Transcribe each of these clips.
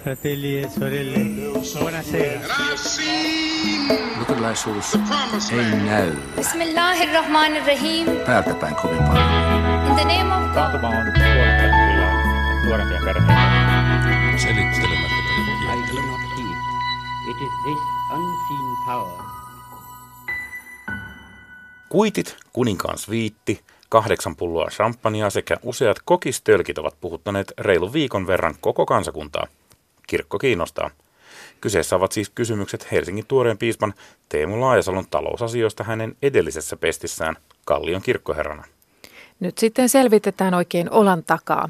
fratelli e sorelle, buonasera. Luterilaisuus ei näy Bismillahirrahmanirrahim. päältä päin kovin paljon. In the name of God. On nuorempia perheitä. Selittelemättä I do not heed. It is this unseen power Kuitit, kuninkaan sviitti, kahdeksan pulloa champagnea sekä useat kokistölkit ovat puhuttaneet reilu viikon verran koko kansakuntaa. Kirkko kiinnostaa. Kyseessä ovat siis kysymykset Helsingin tuoreen piispan Teemu Laajasalon talousasioista hänen edellisessä pestissään Kallion kirkkoherrana. Nyt sitten selvitetään oikein olan takaa.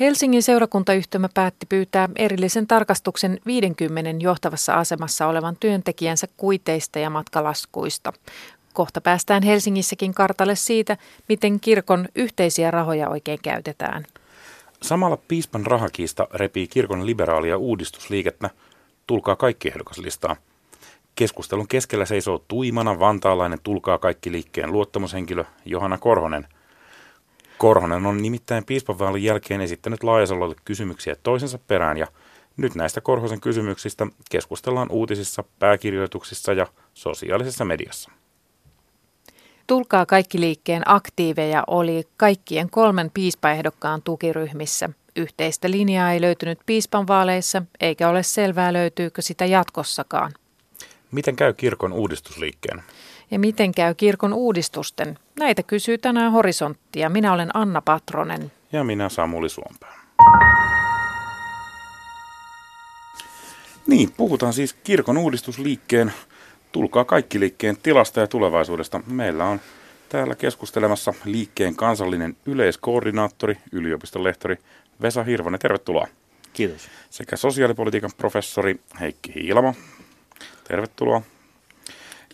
Helsingin seurakuntayhtymä päätti pyytää erillisen tarkastuksen 50 johtavassa asemassa olevan työntekijänsä kuiteista ja matkalaskuista. Kohta päästään Helsingissäkin kartalle siitä, miten kirkon yhteisiä rahoja oikein käytetään. Samalla piispan rahakiista repii kirkon liberaalia uudistusliikettä. Tulkaa kaikki ehdokaslistaa. Keskustelun keskellä seisoo tuimana vantaalainen Tulkaa kaikki liikkeen luottamushenkilö Johanna Korhonen. Korhonen on nimittäin piispanvaalin jälkeen esittänyt Laajasalolle kysymyksiä toisensa perään ja nyt näistä Korhosen kysymyksistä keskustellaan uutisissa, pääkirjoituksissa ja sosiaalisessa mediassa. Tulkaa kaikki liikkeen aktiiveja oli kaikkien kolmen piispaehdokkaan tukiryhmissä. Yhteistä linjaa ei löytynyt piispan vaaleissa, eikä ole selvää löytyykö sitä jatkossakaan. Miten käy kirkon uudistusliikkeen? Ja miten käy kirkon uudistusten? Näitä kysyy tänään Horisontti ja minä olen Anna Patronen. Ja minä Samuli Suompää. Niin, puhutaan siis kirkon uudistusliikkeen, tulkaa kaikki liikkeen tilasta ja tulevaisuudesta. Meillä on täällä keskustelemassa liikkeen kansallinen yleiskoordinaattori, yliopiston lehtori Vesa Hirvonen. Tervetuloa. Kiitos. Sekä sosiaalipolitiikan professori Heikki Hiilamo. Tervetuloa.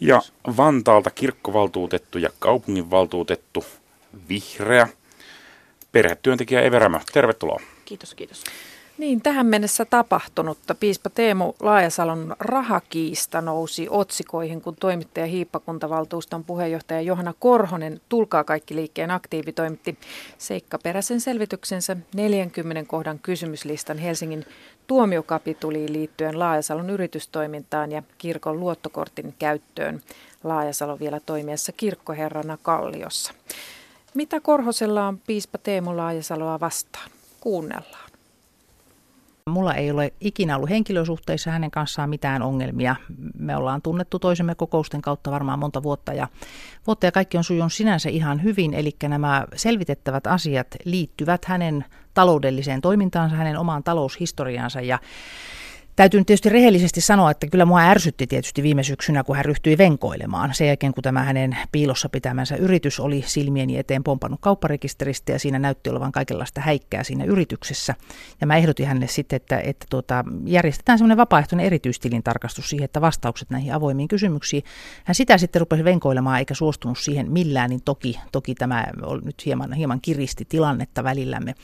Ja Vantaalta kirkkovaltuutettu ja kaupunginvaltuutettu Vihreä perhetyöntekijä Everämö. Tervetuloa. Kiitos, kiitos. Niin, tähän mennessä tapahtunutta. Piispa Teemu Laajasalon rahakiista nousi otsikoihin, kun toimittaja Hiippakuntavaltuuston puheenjohtaja Johanna Korhonen Tulkaa kaikki liikkeen aktiivi toimitti seikkaperäisen selvityksensä 40 kohdan kysymyslistan Helsingin tuomiokapituliin liittyen Laajasalon yritystoimintaan ja kirkon luottokortin käyttöön. Laajasalo vielä toimiessa kirkkoherrana Kalliossa. Mitä Korhosella on piispa Teemu Laajasaloa vastaan? Kuunnellaan. Mulla ei ole ikinä ollut henkilösuhteissa hänen kanssaan mitään ongelmia. Me ollaan tunnettu toisemme kokousten kautta varmaan monta vuotta ja, vuotta ja kaikki on sujunut sinänsä ihan hyvin. Eli nämä selvitettävät asiat liittyvät hänen taloudelliseen toimintaansa, hänen omaan taloushistoriaansa ja Täytyy nyt tietysti rehellisesti sanoa, että kyllä mua ärsytti tietysti viime syksynä, kun hän ryhtyi venkoilemaan. Sen jälkeen, kun tämä hänen piilossa pitämänsä yritys oli silmieni eteen pompannut kaupparekisteristä ja siinä näytti olevan kaikenlaista häikkää siinä yrityksessä. Ja mä ehdotin hänelle sitten, että, että tuota, järjestetään semmoinen vapaaehtoinen erityistilin tarkastus siihen, että vastaukset näihin avoimiin kysymyksiin. Hän sitä sitten rupesi venkoilemaan eikä suostunut siihen millään, niin toki, toki tämä nyt hieman, hieman kiristi tilannetta välillämme.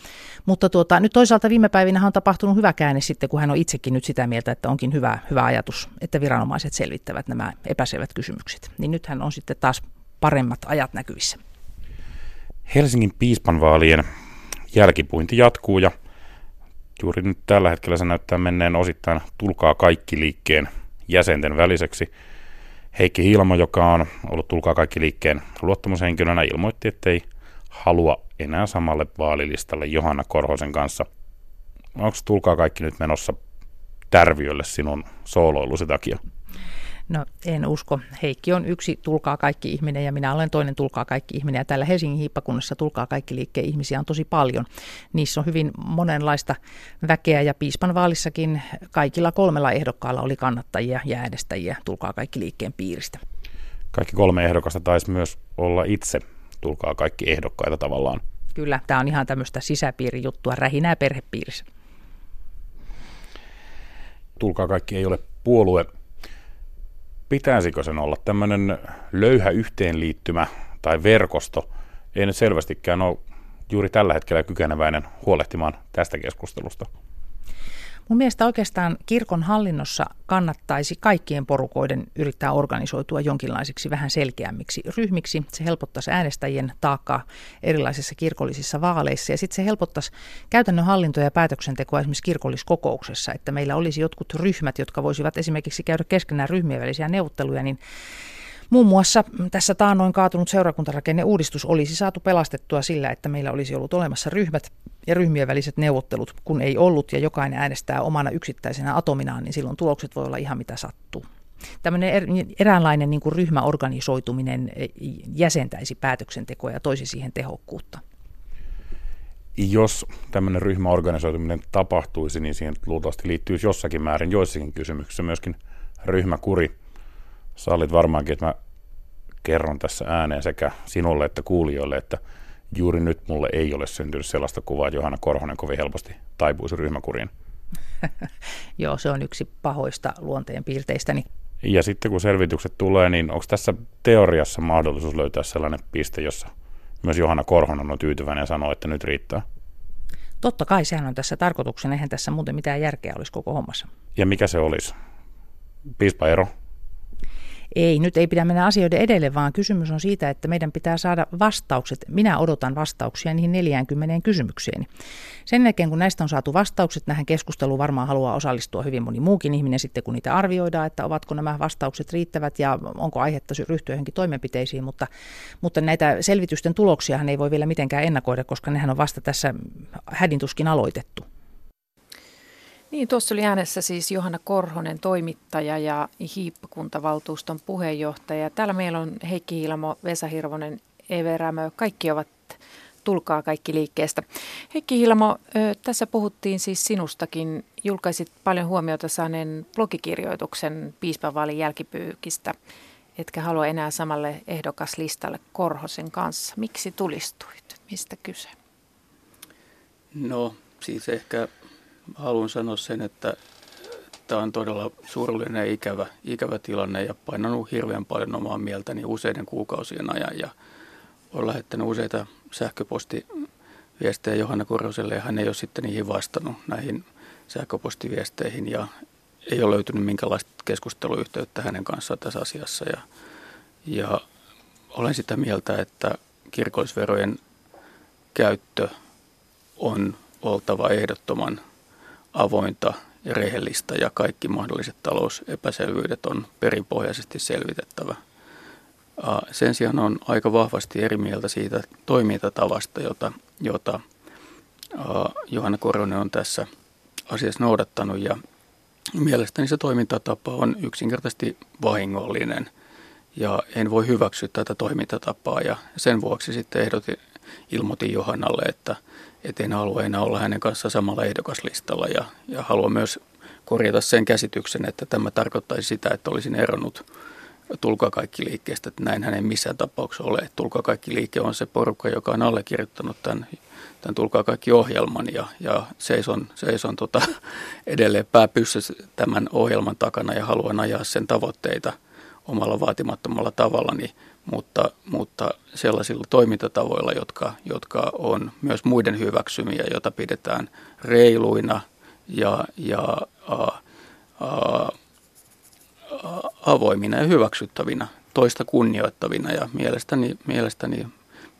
Mutta tuota, nyt toisaalta viime päivinä on tapahtunut hyvä käänne sitten, kun hän on itsekin nyt sitä mieltä, että onkin hyvä, hyvä ajatus, että viranomaiset selvittävät nämä epäselvät kysymykset. Niin nythän on sitten taas paremmat ajat näkyvissä. Helsingin piispanvaalien jälkipuinti jatkuu ja juuri nyt tällä hetkellä se näyttää menneen osittain Tulkaa kaikki liikkeen jäsenten väliseksi. Heikki Hilmo, joka on ollut Tulkaa kaikki liikkeen luottamushenkilönä, ilmoitti, että ei halua enää samalle vaalilistalle Johanna Korhosen kanssa. Onko Tulkaa kaikki nyt menossa tärviölle sinun sooloilusi takia? No en usko. Heikki on yksi Tulkaa kaikki ihminen ja minä olen toinen Tulkaa kaikki ihminen. Ja täällä Helsingin hiippakunnassa Tulkaa kaikki liikkeen ihmisiä on tosi paljon. Niissä on hyvin monenlaista väkeä ja piispan vaalissakin kaikilla kolmella ehdokkaalla oli kannattajia ja äänestäjiä Tulkaa kaikki liikkeen piiristä. Kaikki kolme ehdokasta taisi myös olla itse Tulkaa kaikki ehdokkaita tavallaan. Kyllä, tämä on ihan tämmöistä sisäpiirijuttua, rähinää perhepiirissä. Tulkaa kaikki ei ole puolue. Pitäisikö sen olla tämmöinen löyhä yhteenliittymä tai verkosto? Ei nyt selvästikään ole juuri tällä hetkellä kykeneväinen huolehtimaan tästä keskustelusta. Mun mielestä oikeastaan kirkon hallinnossa kannattaisi kaikkien porukoiden yrittää organisoitua jonkinlaisiksi vähän selkeämmiksi ryhmiksi. Se helpottaisi äänestäjien taakkaa erilaisissa kirkollisissa vaaleissa ja sitten se helpottaisi käytännön hallintoa ja päätöksentekoa esimerkiksi kirkolliskokouksessa, että meillä olisi jotkut ryhmät, jotka voisivat esimerkiksi käydä keskenään ryhmien välisiä neuvotteluja, niin Muun muassa tässä taannoin kaatunut seurakuntarakenneuudistus olisi saatu pelastettua sillä, että meillä olisi ollut olemassa ryhmät ja ryhmien väliset neuvottelut, kun ei ollut ja jokainen äänestää omana yksittäisenä atominaan, niin silloin tulokset voi olla ihan mitä sattuu. Tämmöinen er, eräänlainen niin kuin ryhmäorganisoituminen e, jäsentäisi päätöksentekoa ja toisi siihen tehokkuutta. Jos tämmöinen ryhmäorganisoituminen tapahtuisi, niin siihen luultavasti liittyisi jossakin määrin joissakin kysymyksissä myöskin ryhmäkuri – sallit varmaankin, että mä kerron tässä ääneen sekä sinulle että kuulijoille, että juuri nyt mulle ei ole syntynyt sellaista kuvaa, että Johanna Korhonen kovin helposti taipuisi ryhmäkuriin. Joo, se on yksi pahoista luonteen piirteistäni. Ja sitten kun selvitykset tulee, niin onko tässä teoriassa mahdollisuus löytää sellainen piste, jossa myös Johanna Korhonen on tyytyväinen ja sanoo, että nyt riittää? Totta kai sehän on tässä tarkoituksena, eihän tässä muuten mitään järkeä olisi koko hommassa. Ja mikä se olisi? Piispa Ero? Ei, nyt ei pidä mennä asioiden edelle, vaan kysymys on siitä, että meidän pitää saada vastaukset. Minä odotan vastauksia niihin 40 kysymykseen. Sen jälkeen, kun näistä on saatu vastaukset, tähän keskusteluun varmaan haluaa osallistua hyvin moni muukin ihminen sitten, kun niitä arvioidaan, että ovatko nämä vastaukset riittävät ja onko aihetta ryhtyä johonkin toimenpiteisiin, mutta, mutta näitä selvitysten tuloksiahan ei voi vielä mitenkään ennakoida, koska nehän on vasta tässä hädintuskin aloitettu. Niin, tuossa oli äänessä siis Johanna Korhonen, toimittaja ja hiippakuntavaltuuston puheenjohtaja. Täällä meillä on Heikki Hiilamo, Vesa Hirvonen, Eve Rämö. Kaikki ovat Tulkaa kaikki liikkeestä. Heikki Hiilamo, tässä puhuttiin siis sinustakin. Julkaisit paljon huomiota saaneen blogikirjoituksen piispanvaalin jälkipyykistä. Etkä halua enää samalle ehdokaslistalle Korhosen kanssa. Miksi tulistuit? Mistä kyse? No siis ehkä haluan sanoa sen, että tämä on todella surullinen ja ikävä, ikävä tilanne ja painanut hirveän paljon omaa mieltäni useiden kuukausien ajan. Ja olen lähettänyt useita sähköpostiviestejä Johanna Koroselle ja hän ei ole sitten niihin vastannut näihin sähköpostiviesteihin. Ja ei ole löytynyt minkälaista keskusteluyhteyttä hänen kanssaan tässä asiassa. Ja, ja olen sitä mieltä, että kirkollisverojen käyttö on oltava ehdottoman avointa ja rehellistä ja kaikki mahdolliset talousepäselvyydet on perinpohjaisesti selvitettävä. Sen sijaan on aika vahvasti eri mieltä siitä toimintatavasta, jota, jota Johanna Koronen on tässä asiassa noudattanut. Ja mielestäni se toimintatapa on yksinkertaisesti vahingollinen. Ja en voi hyväksyä tätä toimintatapaa. Ja sen vuoksi sitten ehdotin, ilmoitin Johannalle, että – et en halua enää olla hänen kanssaan samalla ehdokaslistalla. Ja, ja haluan myös korjata sen käsityksen, että tämä tarkoittaisi sitä, että olisin eronnut. Tulkaa kaikki liikkeestä, että näin hänen missään tapauksessa ole. Tulkaa kaikki liike on se porukka, joka on allekirjoittanut tämän, tämän Tulkaa kaikki ohjelman. Ja, ja seison, seison tota, edelleen pääpyssä tämän ohjelman takana ja haluan ajaa sen tavoitteita omalla vaatimattomalla tavalla, niin mutta, mutta sellaisilla toimintatavoilla, jotka, jotka on myös muiden hyväksymiä, joita pidetään reiluina ja, ja a, a, avoimina ja hyväksyttävinä, toista kunnioittavina. Ja mielestäni, mielestäni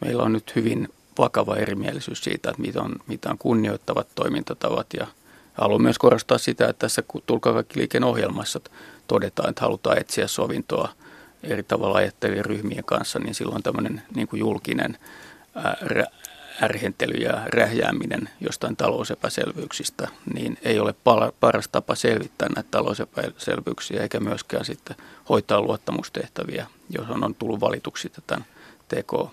meillä on nyt hyvin vakava erimielisyys siitä, että mitä on, mitä on kunnioittavat toimintatavat. Ja haluan myös korostaa sitä, että tässä Tulkaa kaikki liikkeen ohjelmassa todetaan, että halutaan etsiä sovintoa – eri tavalla ajattelevien ryhmien kanssa, niin silloin tämmöinen niin kuin julkinen ärhentely ja rähjääminen jostain talousepäselvyyksistä, niin ei ole paras tapa selvittää näitä talousepäselvyyksiä eikä myöskään sitten hoitaa luottamustehtäviä, jos on tullut valituksi tämän TK,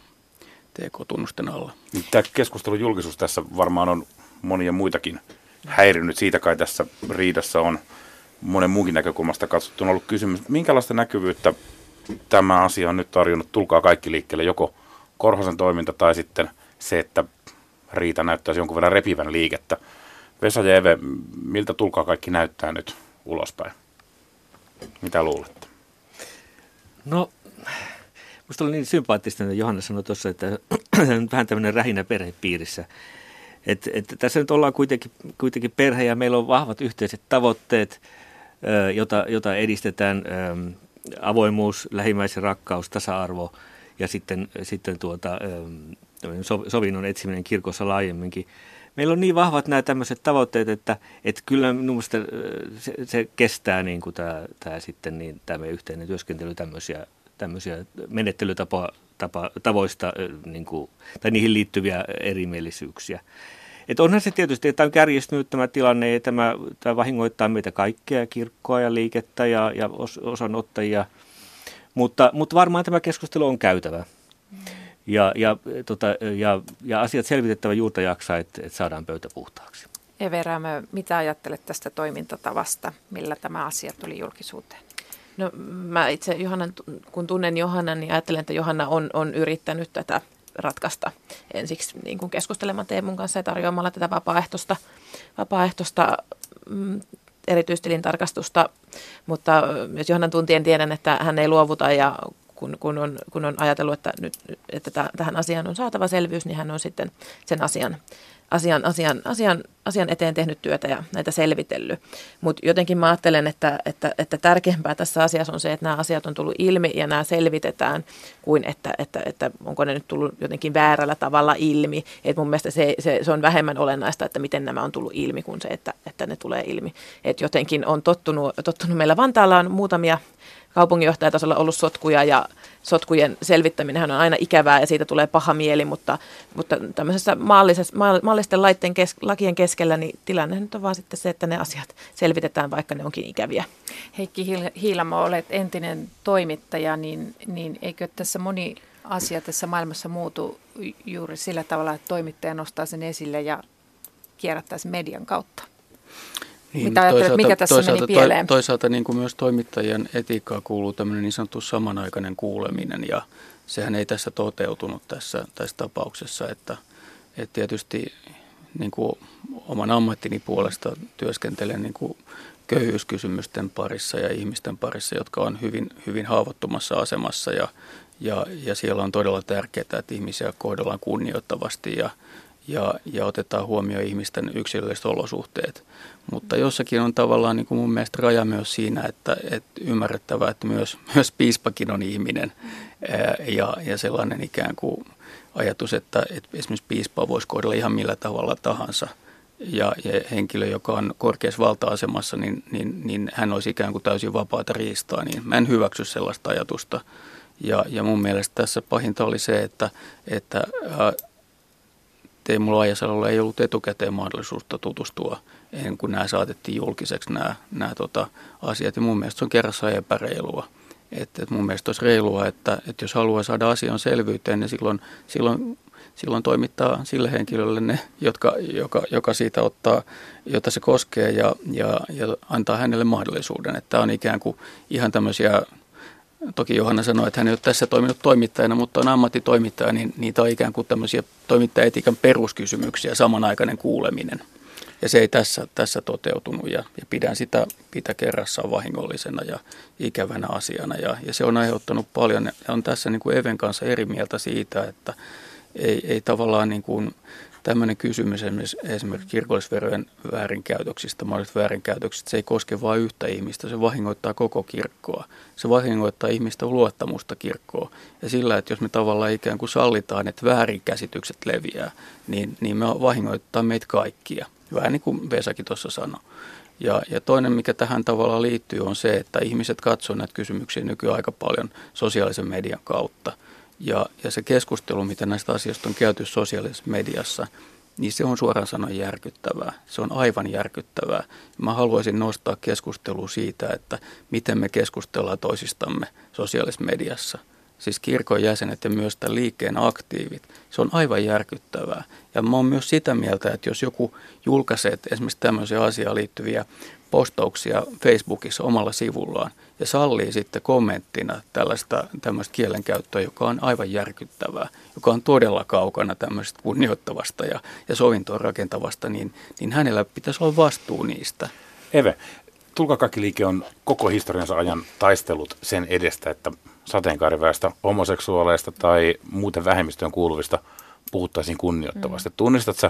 TK-tunnusten alla. Tämä keskustelun julkisuus tässä varmaan on monia muitakin häirinyt. Siitä kai tässä riidassa on monen muunkin näkökulmasta katsottuna ollut kysymys. Minkälaista näkyvyyttä tämä asia on nyt tarjonnut, tulkaa kaikki liikkeelle, joko Korhosen toiminta tai sitten se, että Riita näyttäisi jonkun verran repivän liikettä. Vesa ja Eve, miltä tulkaa kaikki näyttää nyt ulospäin? Mitä luulette? No, musta oli niin sympaattista, että Johanna sanoi tuossa, että on vähän tämmöinen rähinä perhepiirissä. Et, et tässä nyt ollaan kuitenkin, kuitenkin perhe ja meillä on vahvat yhteiset tavoitteet, jota, jota edistetään avoimuus, lähimmäisen rakkaus, tasa-arvo ja sitten, sitten tuota, sovinnon etsiminen kirkossa laajemminkin. Meillä on niin vahvat nämä tämmöiset tavoitteet, että, että kyllä minusta se, se kestää niin kuin tämä, tämä, sitten, niin, tämä meidän yhteinen työskentely tämmöisiä, tämmöisiä menettelytapa, tapa, tavoista niin kuin, tai niihin liittyviä erimielisyyksiä. Et onhan se tietysti, että on kärjistynyt tämä tilanne, ja tämä, tämä vahingoittaa meitä kaikkea, kirkkoa ja liikettä ja, ja os, osanottajia, mutta, mutta varmaan tämä keskustelu on käytävä. Ja, ja, tota, ja, ja asiat selvitettävä juurta jaksaa, että, että saadaan pöytä puhtaaksi. Everämö, mitä ajattelet tästä toimintatavasta, millä tämä asia tuli julkisuuteen? No mä itse Johannan, kun tunnen Johannan, niin ajattelen, että Johanna on, on yrittänyt tätä ratkaista ensiksi niin kuin keskustelemaan Teemun kanssa ja tarjoamalla tätä vapaaehtoista, vapaaehtoista mm, erityistilintarkastusta, mutta myös Johannan tuntien tiedän, että hän ei luovuta ja kun, kun, on, kun on ajatellut, että, nyt, että tähän asiaan on saatava selvyys, niin hän on sitten sen asian asian, asian, asian, asian eteen tehnyt työtä ja näitä selvitellyt. Mutta jotenkin mä ajattelen, että, että, että tärkeämpää tässä asiassa on se, että nämä asiat on tullut ilmi ja nämä selvitetään, kuin että, että, että onko ne nyt tullut jotenkin väärällä tavalla ilmi. Et mun mielestä se, se, se on vähemmän olennaista, että miten nämä on tullut ilmi, kuin se, että, että ne tulee ilmi. Et jotenkin on tottunut, tottunut, meillä Vantaalla on muutamia kaupunginjohtajatasolla ollut sotkuja ja sotkujen selvittäminen on aina ikävää ja siitä tulee paha mieli, mutta, mutta tämmöisessä maallisten laitteen kes, lakien keskellä niin tilanne nyt on vaan sitten se, että ne asiat selvitetään, vaikka ne onkin ikäviä. Heikki Hiilamo, olet entinen toimittaja, niin, niin eikö tässä moni asia tässä maailmassa muutu juuri sillä tavalla, että toimittaja nostaa sen esille ja kierrättäisi median kautta? Niin, Mitä ajattelet, mikä tässä toisaalta, meni pieleen? Toisaalta niin kuin myös toimittajien etiikkaa kuuluu tämmöinen niin sanottu samanaikainen kuuleminen ja sehän ei tässä toteutunut tässä, tässä tapauksessa, että, että tietysti niin kuin oman ammattini puolesta työskentelen niin kuin köyhyyskysymysten parissa ja ihmisten parissa, jotka on hyvin, hyvin haavoittumassa asemassa ja, ja, ja siellä on todella tärkeää, että ihmisiä kohdellaan kunnioittavasti ja, ja, ja otetaan huomioon ihmisten yksilölliset olosuhteet. Mutta jossakin on tavallaan niin kuin mun mielestä raja myös siinä, että, että ymmärrettävää, että myös, myös piispakin on ihminen ja, ja sellainen ikään kuin ajatus, että, että esimerkiksi piispaa voisi kohdella ihan millä tavalla tahansa. Ja, ja henkilö, joka on korkeassa valta-asemassa, niin, niin, niin hän olisi ikään kuin täysin vapaata riistaa, niin mä en hyväksy sellaista ajatusta. Ja, ja mun mielestä tässä pahinta oli se, että, että Teemu Laajasalolla ei ollut etukäteen mahdollisuutta tutustua ennen kuin nämä saatettiin julkiseksi nämä, nämä tota, asiat. Ja mun mielestä se on kerrassa epäreilua. Että, että mun mielestä olisi reilua, että, että jos haluaa saada asian selvyyteen, niin silloin, silloin, silloin toimittaa sille henkilölle ne, jotka, joka, joka siitä ottaa, jota se koskee ja, ja, ja antaa hänelle mahdollisuuden. Että tämä on ikään kuin ihan tämmöisiä Toki Johanna sanoi, että hän ei ole tässä toiminut toimittajana, mutta on ammattitoimittaja, niin niitä on ikään kuin tämmöisiä toimittajaetiikan peruskysymyksiä, samanaikainen kuuleminen. Ja se ei tässä, tässä toteutunut ja, ja pidän sitä pitä kerrassaan vahingollisena ja ikävänä asiana. Ja, ja se on aiheuttanut paljon, ja on tässä niin kuin Even kanssa eri mieltä siitä, että ei, ei tavallaan niin kuin tämmöinen kysymys esimerkiksi kirkollisverojen väärinkäytöksistä, mahdollisista väärinkäytöksistä, se ei koske vain yhtä ihmistä, se vahingoittaa koko kirkkoa. Se vahingoittaa ihmistä luottamusta kirkkoa. Ja sillä, että jos me tavallaan ikään kuin sallitaan, että väärinkäsitykset leviää, niin, niin me vahingoittaa meitä kaikkia. Vähän niin kuin Vesakin tuossa sanoi. Ja, ja toinen, mikä tähän tavallaan liittyy, on se, että ihmiset katsoo näitä kysymyksiä nykyään aika paljon sosiaalisen median kautta – ja, ja se keskustelu, mitä näistä asioista on käyty sosiaalisessa mediassa, niin se on suoraan sanoen järkyttävää. Se on aivan järkyttävää. Mä haluaisin nostaa keskustelua siitä, että miten me keskustellaan toisistamme sosiaalisessa mediassa. Siis kirkon jäsenet ja myös tämän liikkeen aktiivit. Se on aivan järkyttävää. Ja mä oon myös sitä mieltä, että jos joku julkaisee esimerkiksi tämmöisiä asiaan liittyviä postauksia Facebookissa omalla sivullaan ja sallii sitten kommenttina tällaista tämmöistä kielenkäyttöä, joka on aivan järkyttävää, joka on todella kaukana tämmöisestä kunnioittavasta ja, ja sovintoa rakentavasta, niin, niin hänellä pitäisi olla vastuu niistä. Eve, Tulkakakkiliike on koko historiansa ajan taistellut sen edestä, että sateenkaariväestä, homoseksuaaleista tai muuten vähemmistöön kuuluvista puhuttaisiin kunnioittavasti. Mm. Tunnistatko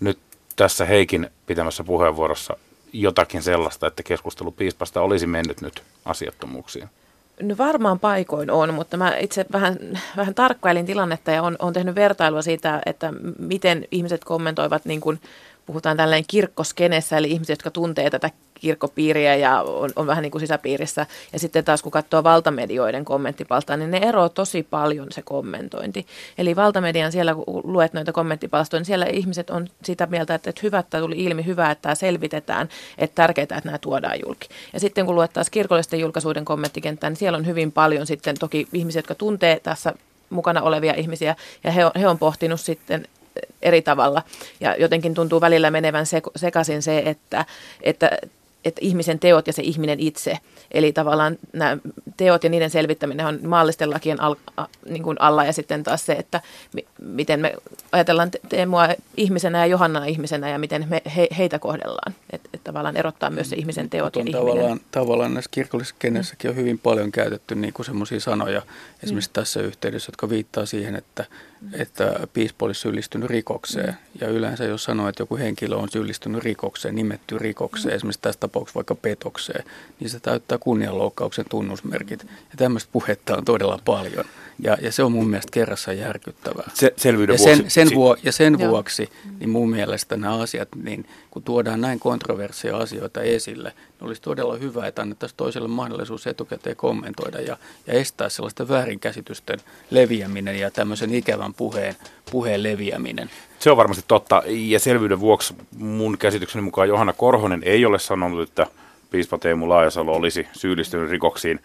nyt tässä Heikin pitämässä puheenvuorossa jotakin sellaista, että keskustelu piispasta olisi mennyt nyt asiattomuuksiin? No varmaan paikoin on, mutta mä itse vähän, vähän tarkkailin tilannetta ja on, on tehnyt vertailua siitä, että miten ihmiset kommentoivat niin kuin puhutaan tällainen kirkkoskenessä, eli ihmiset, jotka tuntee tätä kirkkopiiriä ja on, on vähän niin kuin sisäpiirissä. Ja sitten taas kun katsoo valtamedioiden kommenttipalstaa, niin ne eroaa tosi paljon se kommentointi. Eli valtamedian siellä, kun luet noita kommenttipalstoja, niin siellä ihmiset on sitä mieltä, että, että hyvä, että tuli ilmi, hyvä, että tämä selvitetään, että tärkeää, että nämä tuodaan julki. Ja sitten kun luet taas kirkollisten julkaisuuden kommenttikenttää, niin siellä on hyvin paljon sitten toki ihmisiä, jotka tuntee tässä mukana olevia ihmisiä, ja he on, he on pohtinut sitten eri tavalla. Ja jotenkin tuntuu välillä menevän sekaisin se, että, että että ihmisen teot ja se ihminen itse. Eli tavallaan nämä teot ja niiden selvittäminen on maallisten lakien al, a, niin kuin alla ja sitten taas se, että mi, miten me ajatellaan Teemua ihmisenä ja Johanna ihmisenä ja miten me he, heitä kohdellaan. Että et tavallaan erottaa myös se ihmisen teot on ja tavallaan, ihminen. Tavallaan näissä kirkollisissa kennessäkin on hyvin paljon käytetty niin kuin semmoisia sanoja esimerkiksi mm. tässä yhteydessä, jotka viittaa siihen, että että piispo olisi syyllistynyt rikokseen. Ja yleensä jos sanoo, että joku henkilö on syyllistynyt rikokseen, nimetty rikokseen, mm. esimerkiksi tässä tapauksessa vaikka petokseen, niin se täyttää kunnianloukkauksen tunnusmerkit. Ja tämmöistä puhetta on todella paljon. Ja, ja se on mun mielestä kerrassa järkyttävää. Se, selvyyden ja sen, vuoksi. Sen vuo, ja sen Joo. vuoksi, niin mun mielestä nämä asiat, niin kun tuodaan näin kontroversia asioita esille, olisi todella hyvä, että annettaisiin toiselle mahdollisuus etukäteen kommentoida ja, ja estää sellaista väärinkäsitysten leviäminen ja tämmöisen ikävän puheen, puheen leviäminen. Se on varmasti totta. Ja selvyyden vuoksi mun käsitykseni mukaan Johanna Korhonen ei ole sanonut, että piispa Teemu Laajasalo olisi syyllistynyt rikoksiin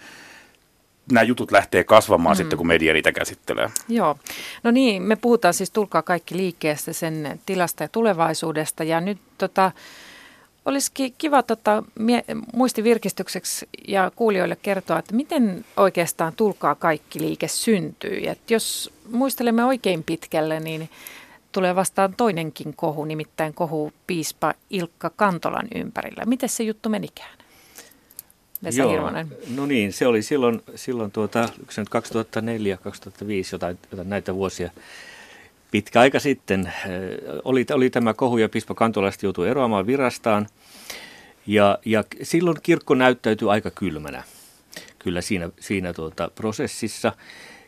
nämä jutut lähtee kasvamaan mm. sitten, kun media niitä käsittelee. Joo. No niin, me puhutaan siis Tulkaa kaikki liikkeestä, sen tilasta ja tulevaisuudesta. Ja nyt tota, olisikin kiva tota, mie- muistivirkistykseksi ja kuulijoille kertoa, että miten oikeastaan Tulkaa kaikki liike syntyi. Et jos muistelemme oikein pitkälle, niin tulee vastaan toinenkin kohu, nimittäin kohu piispa Ilkka Kantolan ympärillä. Miten se juttu menikään? Vesa Joo, Hirvonen. No niin, se oli silloin, silloin tuota, 2004-2005, jotain, jotain näitä vuosia pitkä aika sitten. Oli, oli tämä kohu ja Pispa Kantolasta joutui eroamaan virastaan. Ja, ja silloin kirkko näyttäytyi aika kylmänä kyllä siinä, siinä tuota prosessissa.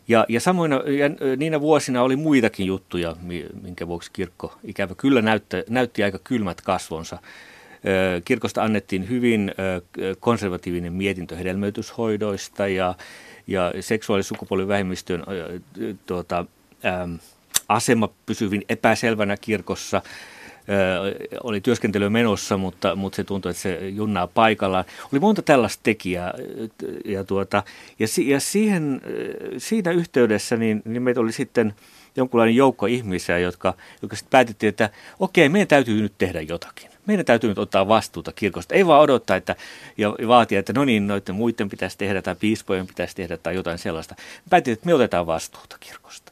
Ja, ja samoin ja niinä vuosina oli muitakin juttuja, minkä vuoksi kirkko ikävä kyllä näyttä, näytti aika kylmät kasvonsa. Kirkosta annettiin hyvin konservatiivinen mietintö hedelmöityshoidoista ja, ja seksuaalisukupuolivähemmistöön tuota, asema pysyvin epäselvänä kirkossa oli työskentely menossa, mutta, mutta se tuntui, että se junnaa paikallaan. Oli monta tällaista tekijää ja, tuota, ja, ja siihen, siinä yhteydessä niin, niin meitä oli sitten jonkunlainen joukko ihmisiä, jotka, jotka sitten päätettiin, että okei, meidän täytyy nyt tehdä jotakin meidän täytyy nyt ottaa vastuuta kirkosta. Ei vaan odottaa että, ja vaatia, että no niin, noiden muiden pitäisi tehdä tai piispojen pitäisi tehdä tai jotain sellaista. Päätin, että me otetaan vastuuta kirkosta.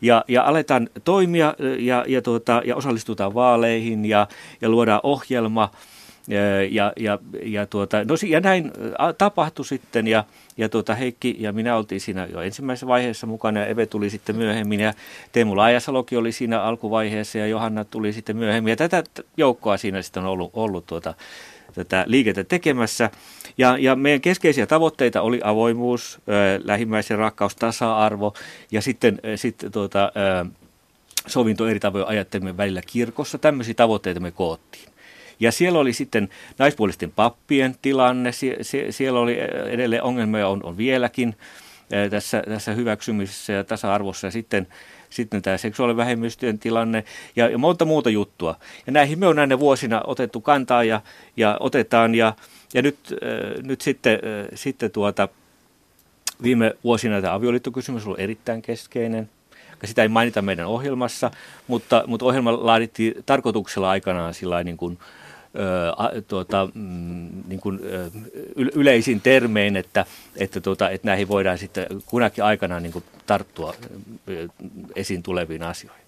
Ja, ja aletaan toimia ja, ja, tuota, ja osallistutaan vaaleihin ja, ja luodaan ohjelma – ja, ja, ja, tuota, no, ja näin tapahtui sitten ja, ja tuota, Heikki ja minä oltiin siinä jo ensimmäisessä vaiheessa mukana ja Eve tuli sitten myöhemmin ja Teemu Laajasalokin oli siinä alkuvaiheessa ja Johanna tuli sitten myöhemmin ja tätä joukkoa siinä sitten on ollut, ollut tuota, tätä liikettä tekemässä. Ja, ja meidän keskeisiä tavoitteita oli avoimuus, lähimmäisen rakkaus, tasa-arvo ja sitten, sitten tuota, sovinto eri tavoin ajattelimme välillä kirkossa. Tämmöisiä tavoitteita me koottiin. Ja siellä oli sitten naispuolisten pappien tilanne, sie, sie, siellä oli edelleen ongelmia, on, on vieläkin tässä, tässä hyväksymisessä ja tasa-arvossa. Ja sitten, sitten tämä seksuaalivähemmistöjen tilanne ja, ja monta muuta juttua. Ja näihin me on näinä vuosina otettu kantaa ja, ja otetaan. Ja, ja nyt, äh, nyt sitten, äh, sitten tuota, viime vuosina tämä avioliittokysymys on ollut erittäin keskeinen. Sitä ei mainita meidän ohjelmassa, mutta, mutta ohjelma laadittiin tarkoituksella aikanaan sillä niin kuin, ö, tuota, mm, niin kuin, ö, yleisin termein, että, että, tuota, että näihin voidaan sitten kunakin aikana niin kuin tarttua esiin tuleviin asioihin.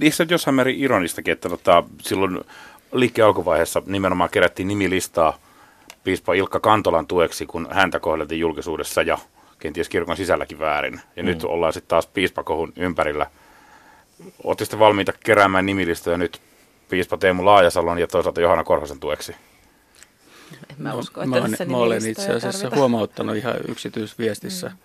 Eikö se jossain määrin ironistakin, että tota, silloin liikkeen alkuvaiheessa nimenomaan kerättiin nimilistaa piispa Ilkka Kantolan tueksi, kun häntä kohdeltiin julkisuudessa ja kenties kirkon sisälläkin väärin. Ja mm. nyt ollaan sitten taas piispakohun ympärillä. Olette sitten valmiita keräämään nimilistoja nyt piispa Teemu Laajasalon ja toisaalta Johanna Korhosen tueksi? En mä usko, no, että mä, tässä mä olen itse asiassa tarvitaan. huomauttanut ihan yksityisviestissä mm.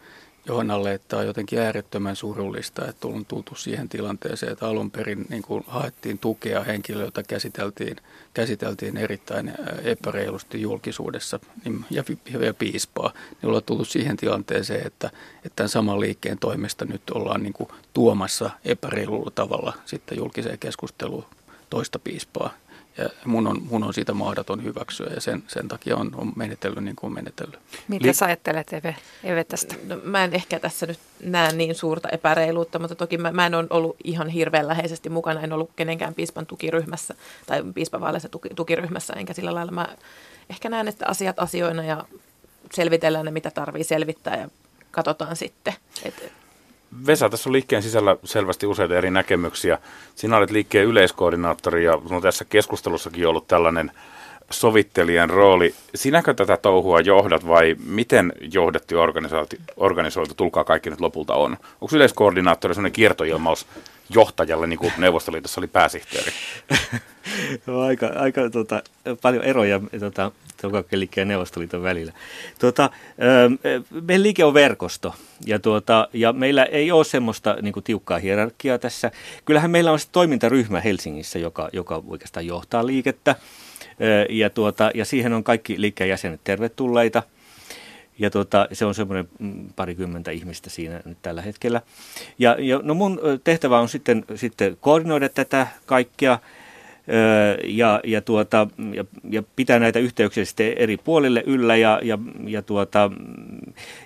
Johannalle, että on jotenkin äärettömän surullista, että on tultu siihen tilanteeseen, että alun perin niin kuin haettiin tukea henkilöiltä, käsiteltiin, käsiteltiin erittäin epäreilusti julkisuudessa niin- ja, ja piispaa. Niin ollaan tullut siihen tilanteeseen, että, että tämän saman liikkeen toimesta nyt ollaan niin kuin tuomassa epäreilulla tavalla sitten julkiseen keskusteluun toista piispaa. Ja mun on, mun on siitä mahdoton hyväksyä ja sen, sen takia on, on menetellyt niin kuin on menetellyt. Mitä sä ajattelet Eve, Eve tästä? No, mä en ehkä tässä nyt näe niin suurta epäreiluutta, mutta toki mä, mä en ole ollut ihan hirveän läheisesti mukana. En ollut kenenkään piispan tukiryhmässä tai piispavaaleissa tuki, tukiryhmässä, enkä sillä lailla mä ehkä näen, että asiat asioina ja selvitellään ne, mitä tarvii selvittää ja katsotaan sitten. Et, Vesa, tässä on liikkeen sisällä selvästi useita eri näkemyksiä. Sinä olet liikkeen yleiskoordinaattori ja on tässä keskustelussakin ollut tällainen sovittelijan rooli. Sinäkö tätä touhua johdat vai miten johdettu organisoitu, organisoitu tulkaa kaikki nyt lopulta on? Onko yleiskoordinaattori sellainen kiertoilmaus johtajalle, niin kuin Neuvostoliitossa oli pääsihteeri? No, aika aika tota, paljon eroja tota, ja Neuvostoliiton välillä. Tota, meidän liike on verkosto ja, tuota, ja meillä ei ole semmoista niin kuin, tiukkaa hierarkiaa tässä. Kyllähän meillä on toimintaryhmä Helsingissä, joka, joka oikeastaan johtaa liikettä ja, tuota, ja siihen on kaikki liikkeen jäsenet tervetulleita. Ja tuota, se on semmoinen mm, parikymmentä ihmistä siinä nyt tällä hetkellä. Ja, ja no mun tehtävä on sitten, sitten koordinoida tätä kaikkea ja, ja, tuota, ja, ja pitää näitä yhteyksiä sitten eri puolille yllä ja, ja, ja, tuota,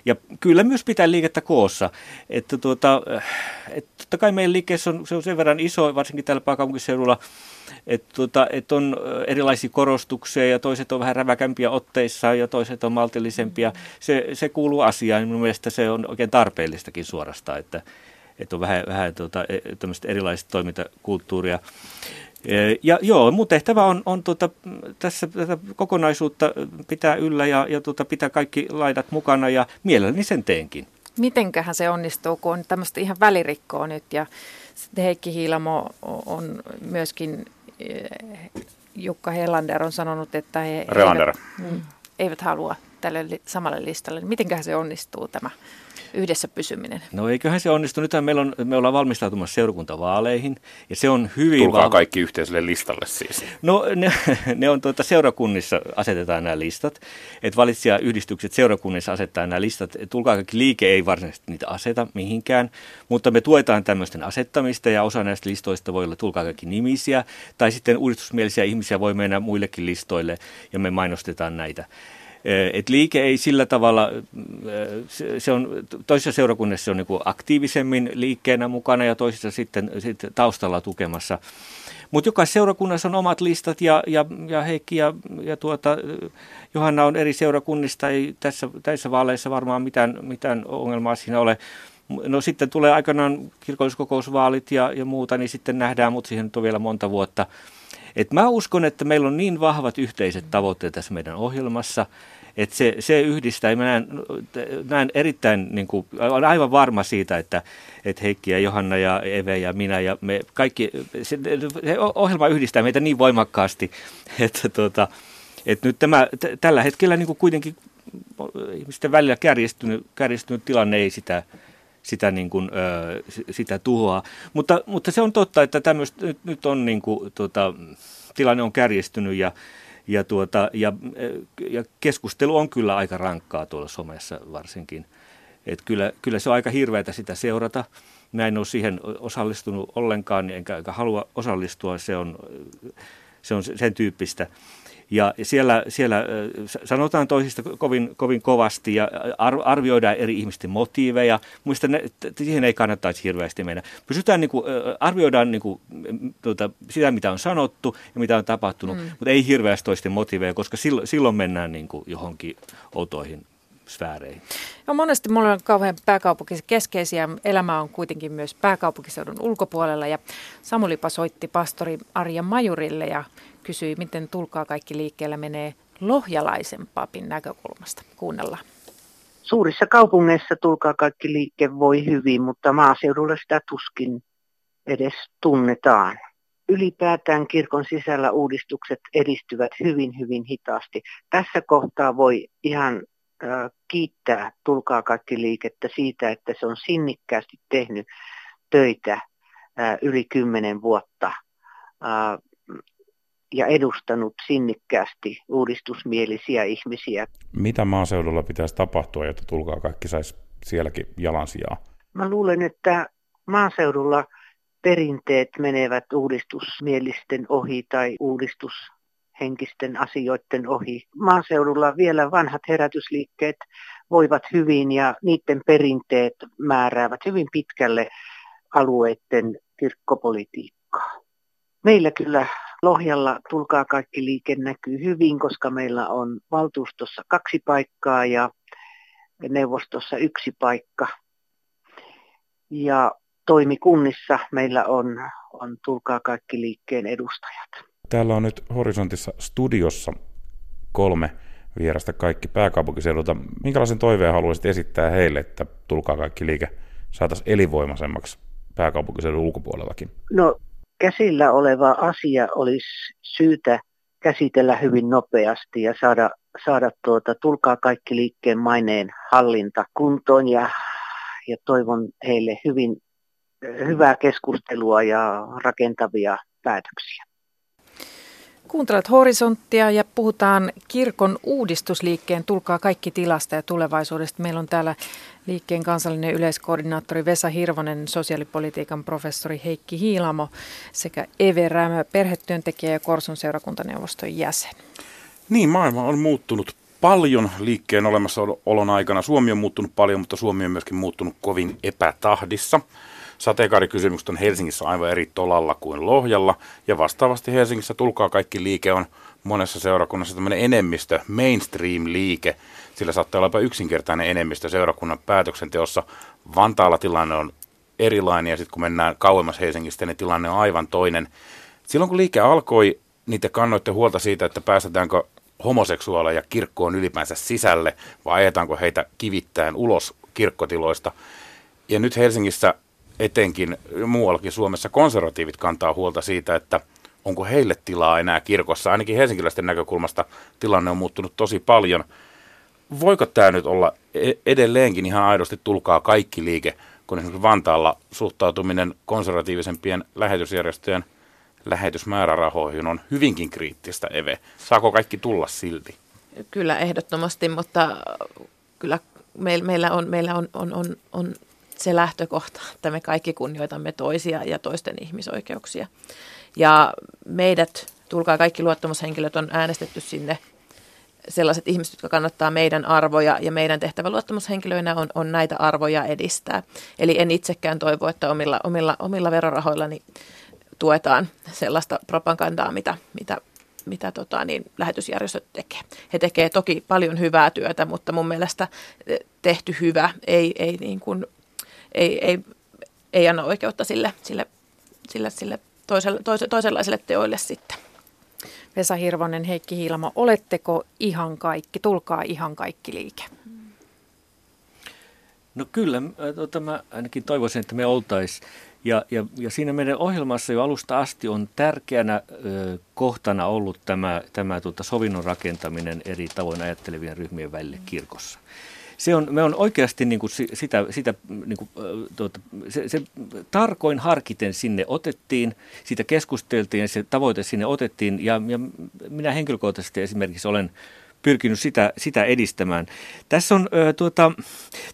ja kyllä myös pitää liikettä koossa. Että tuota, että totta kai meidän liikkeessä on, se on sen verran iso, varsinkin täällä pääkaupunkiseudulla, että tuota, et on erilaisia korostuksia ja toiset on vähän räväkämpiä otteissa ja toiset on maltillisempia. Se, se kuuluu asiaan. Minun mielestä se on oikein tarpeellistakin suorastaan, että, että on vähän, vähän tuota, e, erilaista toimintakulttuuria. Ja joo, mun tehtävä on, on tuota, tässä tätä kokonaisuutta pitää yllä ja, ja tuota, pitää kaikki laidat mukana ja mielelläni sen teenkin. Mitenköhän se onnistuu, kun on tämmöistä ihan välirikkoa nyt ja Heikki Hiilamo on myöskin, Jukka Hellander on sanonut, että he eivät, mm, eivät halua tälle samalle listalle. Mitenköhän se onnistuu tämä? Yhdessä pysyminen? No eiköhän se onnistu. Nythän meillä on, me ollaan valmistautumassa seurakuntavaaleihin ja se on hyvin... Tulkaa val... kaikki yhteiselle listalle siis. No ne, ne on tuota, seurakunnissa asetetaan nämä listat, että valitsijayhdistykset seurakunnissa asettaa nämä listat. Tulkaa kaikki liike ei varsinaisesti niitä aseta mihinkään, mutta me tuetaan tämmöisten asettamista ja osa näistä listoista voi olla tulkaa kaikki nimisiä tai sitten uudistusmielisiä ihmisiä voi mennä muillekin listoille ja me mainostetaan näitä. Et liike ei sillä tavalla, se on, toisessa seurakunnassa se on niin aktiivisemmin liikkeenä mukana ja toisessa sitten, sitten taustalla tukemassa. Mutta jokaisessa seurakunnassa on omat listat ja, ja, ja Heikki ja, ja tuota, Johanna on eri seurakunnista, ei tässä, tässä vaaleissa varmaan mitään, mitään ongelmaa siinä ole. No sitten tulee aikanaan kirkolliskokousvaalit ja, ja muuta, niin sitten nähdään, mutta siihen on vielä monta vuotta. Et mä uskon, että meillä on niin vahvat yhteiset tavoitteet tässä meidän ohjelmassa, että se, se yhdistää. Mä näen, näen erittäin, niin kuin, olen aivan varma siitä, että, että Heikki ja Johanna ja Eve ja minä ja me kaikki, se, se ohjelma yhdistää meitä niin voimakkaasti, että, tuota, että nyt tämä, t- tällä hetkellä niin kuin kuitenkin ihmisten välillä kärjistynyt, kärjistynyt tilanne ei sitä, sitä, niin kuin, ö, sitä tuhoa. Mutta, mutta se on totta, että tämmöistä nyt, nyt on niin kuin, tuota, tilanne on kärjistynyt ja, ja, tuota, ja, ja keskustelu on kyllä aika rankkaa tuolla somessa varsinkin. Et kyllä, kyllä se on aika hirveätä sitä seurata. Mä en ole siihen osallistunut ollenkaan, enkä, enkä halua osallistua. Se on, se on sen tyyppistä. Ja siellä, siellä sanotaan toisista kovin, kovin kovasti ja arvioidaan eri ihmisten motiiveja. Muista siihen ei kannattaisi hirveästi mennä. Pysytään niin kuin, arvioidaan niin kuin, tuota, sitä, mitä on sanottu ja mitä on tapahtunut, mm. mutta ei hirveästi toisten motiiveja, koska silloin, silloin mennään niin kuin johonkin outoihin sfääreihin. No monesti mulla on kauhean pääkaupunkikeskeisiä. Elämä on kuitenkin myös pääkaupunkiseudun ulkopuolella ja Samulipa soitti pastori Arja Majurille ja kysyi, miten tulkaa kaikki liikkeellä menee lohjalaisen papin näkökulmasta. Kuunnellaan. Suurissa kaupungeissa tulkaa kaikki liikke voi hyvin, mutta maaseudulla sitä tuskin edes tunnetaan. ylipäätään kirkon sisällä uudistukset edistyvät hyvin, hyvin hitaasti. Tässä kohtaa voi ihan äh, kiittää Tulkaa kaikki liikettä siitä, että se on sinnikkäästi tehnyt töitä äh, yli kymmenen vuotta äh, ja edustanut sinnikkäästi uudistusmielisiä ihmisiä. Mitä maaseudulla pitäisi tapahtua, jotta Tulkaa kaikki saisi sielläkin jalansijaa? Mä luulen, että maaseudulla perinteet menevät uudistusmielisten ohi tai uudistushenkisten asioiden ohi. Maaseudulla vielä vanhat herätysliikkeet voivat hyvin ja niiden perinteet määräävät hyvin pitkälle alueiden kirkkopolitiikkaa. Meillä kyllä Lohjalla Tulkaa kaikki liike näkyy hyvin, koska meillä on valtuustossa kaksi paikkaa ja neuvostossa yksi paikka. Ja toimikunnissa meillä on, on Tulkaa kaikki liikkeen edustajat. Täällä on nyt Horisontissa studiossa kolme vierasta kaikki pääkaupunkiseudulta. Minkälaisen toiveen haluaisit esittää heille, että Tulkaa kaikki liike saataisiin elinvoimaisemmaksi pääkaupunkiseudun ulkopuolellakin? No käsillä oleva asia olisi syytä käsitellä hyvin nopeasti ja saada, saada tuota, tulkaa kaikki liikkeen maineen hallinta kuntoon ja, ja toivon heille hyvin hyvää keskustelua ja rakentavia päätöksiä. Kuuntelet Horisonttia ja puhutaan kirkon uudistusliikkeen Tulkaa kaikki tilasta ja tulevaisuudesta. Meillä on täällä liikkeen kansallinen yleiskoordinaattori Vesa Hirvonen, sosiaalipolitiikan professori Heikki Hiilamo sekä Eve Rämö, perhetyöntekijä ja Korson seurakuntaneuvoston jäsen. Niin, maailma on muuttunut paljon liikkeen olemassaolon aikana. Suomi on muuttunut paljon, mutta Suomi on myöskin muuttunut kovin epätahdissa. Sateenkaarikysymykset on Helsingissä aivan eri tolalla kuin Lohjalla, ja vastaavasti Helsingissä Tulkaa kaikki liike on monessa seurakunnassa tämmöinen enemmistö, mainstream-liike, sillä saattaa olla jopa yksinkertainen enemmistö seurakunnan päätöksenteossa. Vantaalla tilanne on erilainen, ja sitten kun mennään kauemmas Helsingistä, niin tilanne on aivan toinen. Silloin kun liike alkoi, niin te kannoitte huolta siitä, että päästetäänkö homoseksuaaleja kirkkoon ylipäänsä sisälle, vai ajetaanko heitä kivittäen ulos kirkkotiloista. Ja nyt Helsingissä etenkin muuallakin Suomessa konservatiivit kantaa huolta siitä, että onko heille tilaa enää kirkossa. Ainakin helsinkiläisten näkökulmasta tilanne on muuttunut tosi paljon. Voiko tämä nyt olla e- edelleenkin ihan aidosti tulkaa kaikki liike, kun esimerkiksi Vantaalla suhtautuminen konservatiivisempien lähetysjärjestöjen lähetysmäärärahoihin on hyvinkin kriittistä, Eve. Saako kaikki tulla silti? Kyllä ehdottomasti, mutta kyllä meillä on, meillä on, on, on, on se lähtökohta, että me kaikki kunnioitamme toisia ja toisten ihmisoikeuksia. Ja meidät, tulkaa kaikki luottamushenkilöt, on äänestetty sinne sellaiset ihmiset, jotka kannattaa meidän arvoja ja meidän tehtävä luottamushenkilöinä on, on näitä arvoja edistää. Eli en itsekään toivo, että omilla, omilla, omilla verorahoillani tuetaan sellaista propagandaa, mitä, mitä, mitä tota, niin, lähetysjärjestöt tekee. He tekevät toki paljon hyvää työtä, mutta mun mielestä tehty hyvä ei, ei niin kuin ei, ei, ei anna oikeutta sille, sille, sille, sille toiselle, toise, toisenlaisille teoille sitten. Vesa Hirvonen, Heikki Hiilamo, oletteko ihan kaikki, tulkaa ihan kaikki liike? No kyllä, tota, mä ainakin toivoisin, että me oltaisiin. Ja, ja, ja siinä meidän ohjelmassa jo alusta asti on tärkeänä ö, kohtana ollut tämä, tämä tuota, sovinnon rakentaminen eri tavoin ajattelevien ryhmien välille kirkossa se on, me on oikeasti niin kuin sitä, sitä niin kuin, tuota, se, se tarkoin harkiten sinne otettiin, siitä keskusteltiin se tavoite sinne otettiin ja, ja minä henkilökohtaisesti esimerkiksi olen pyrkinyt sitä, sitä edistämään. Tässä on, ö, tuota,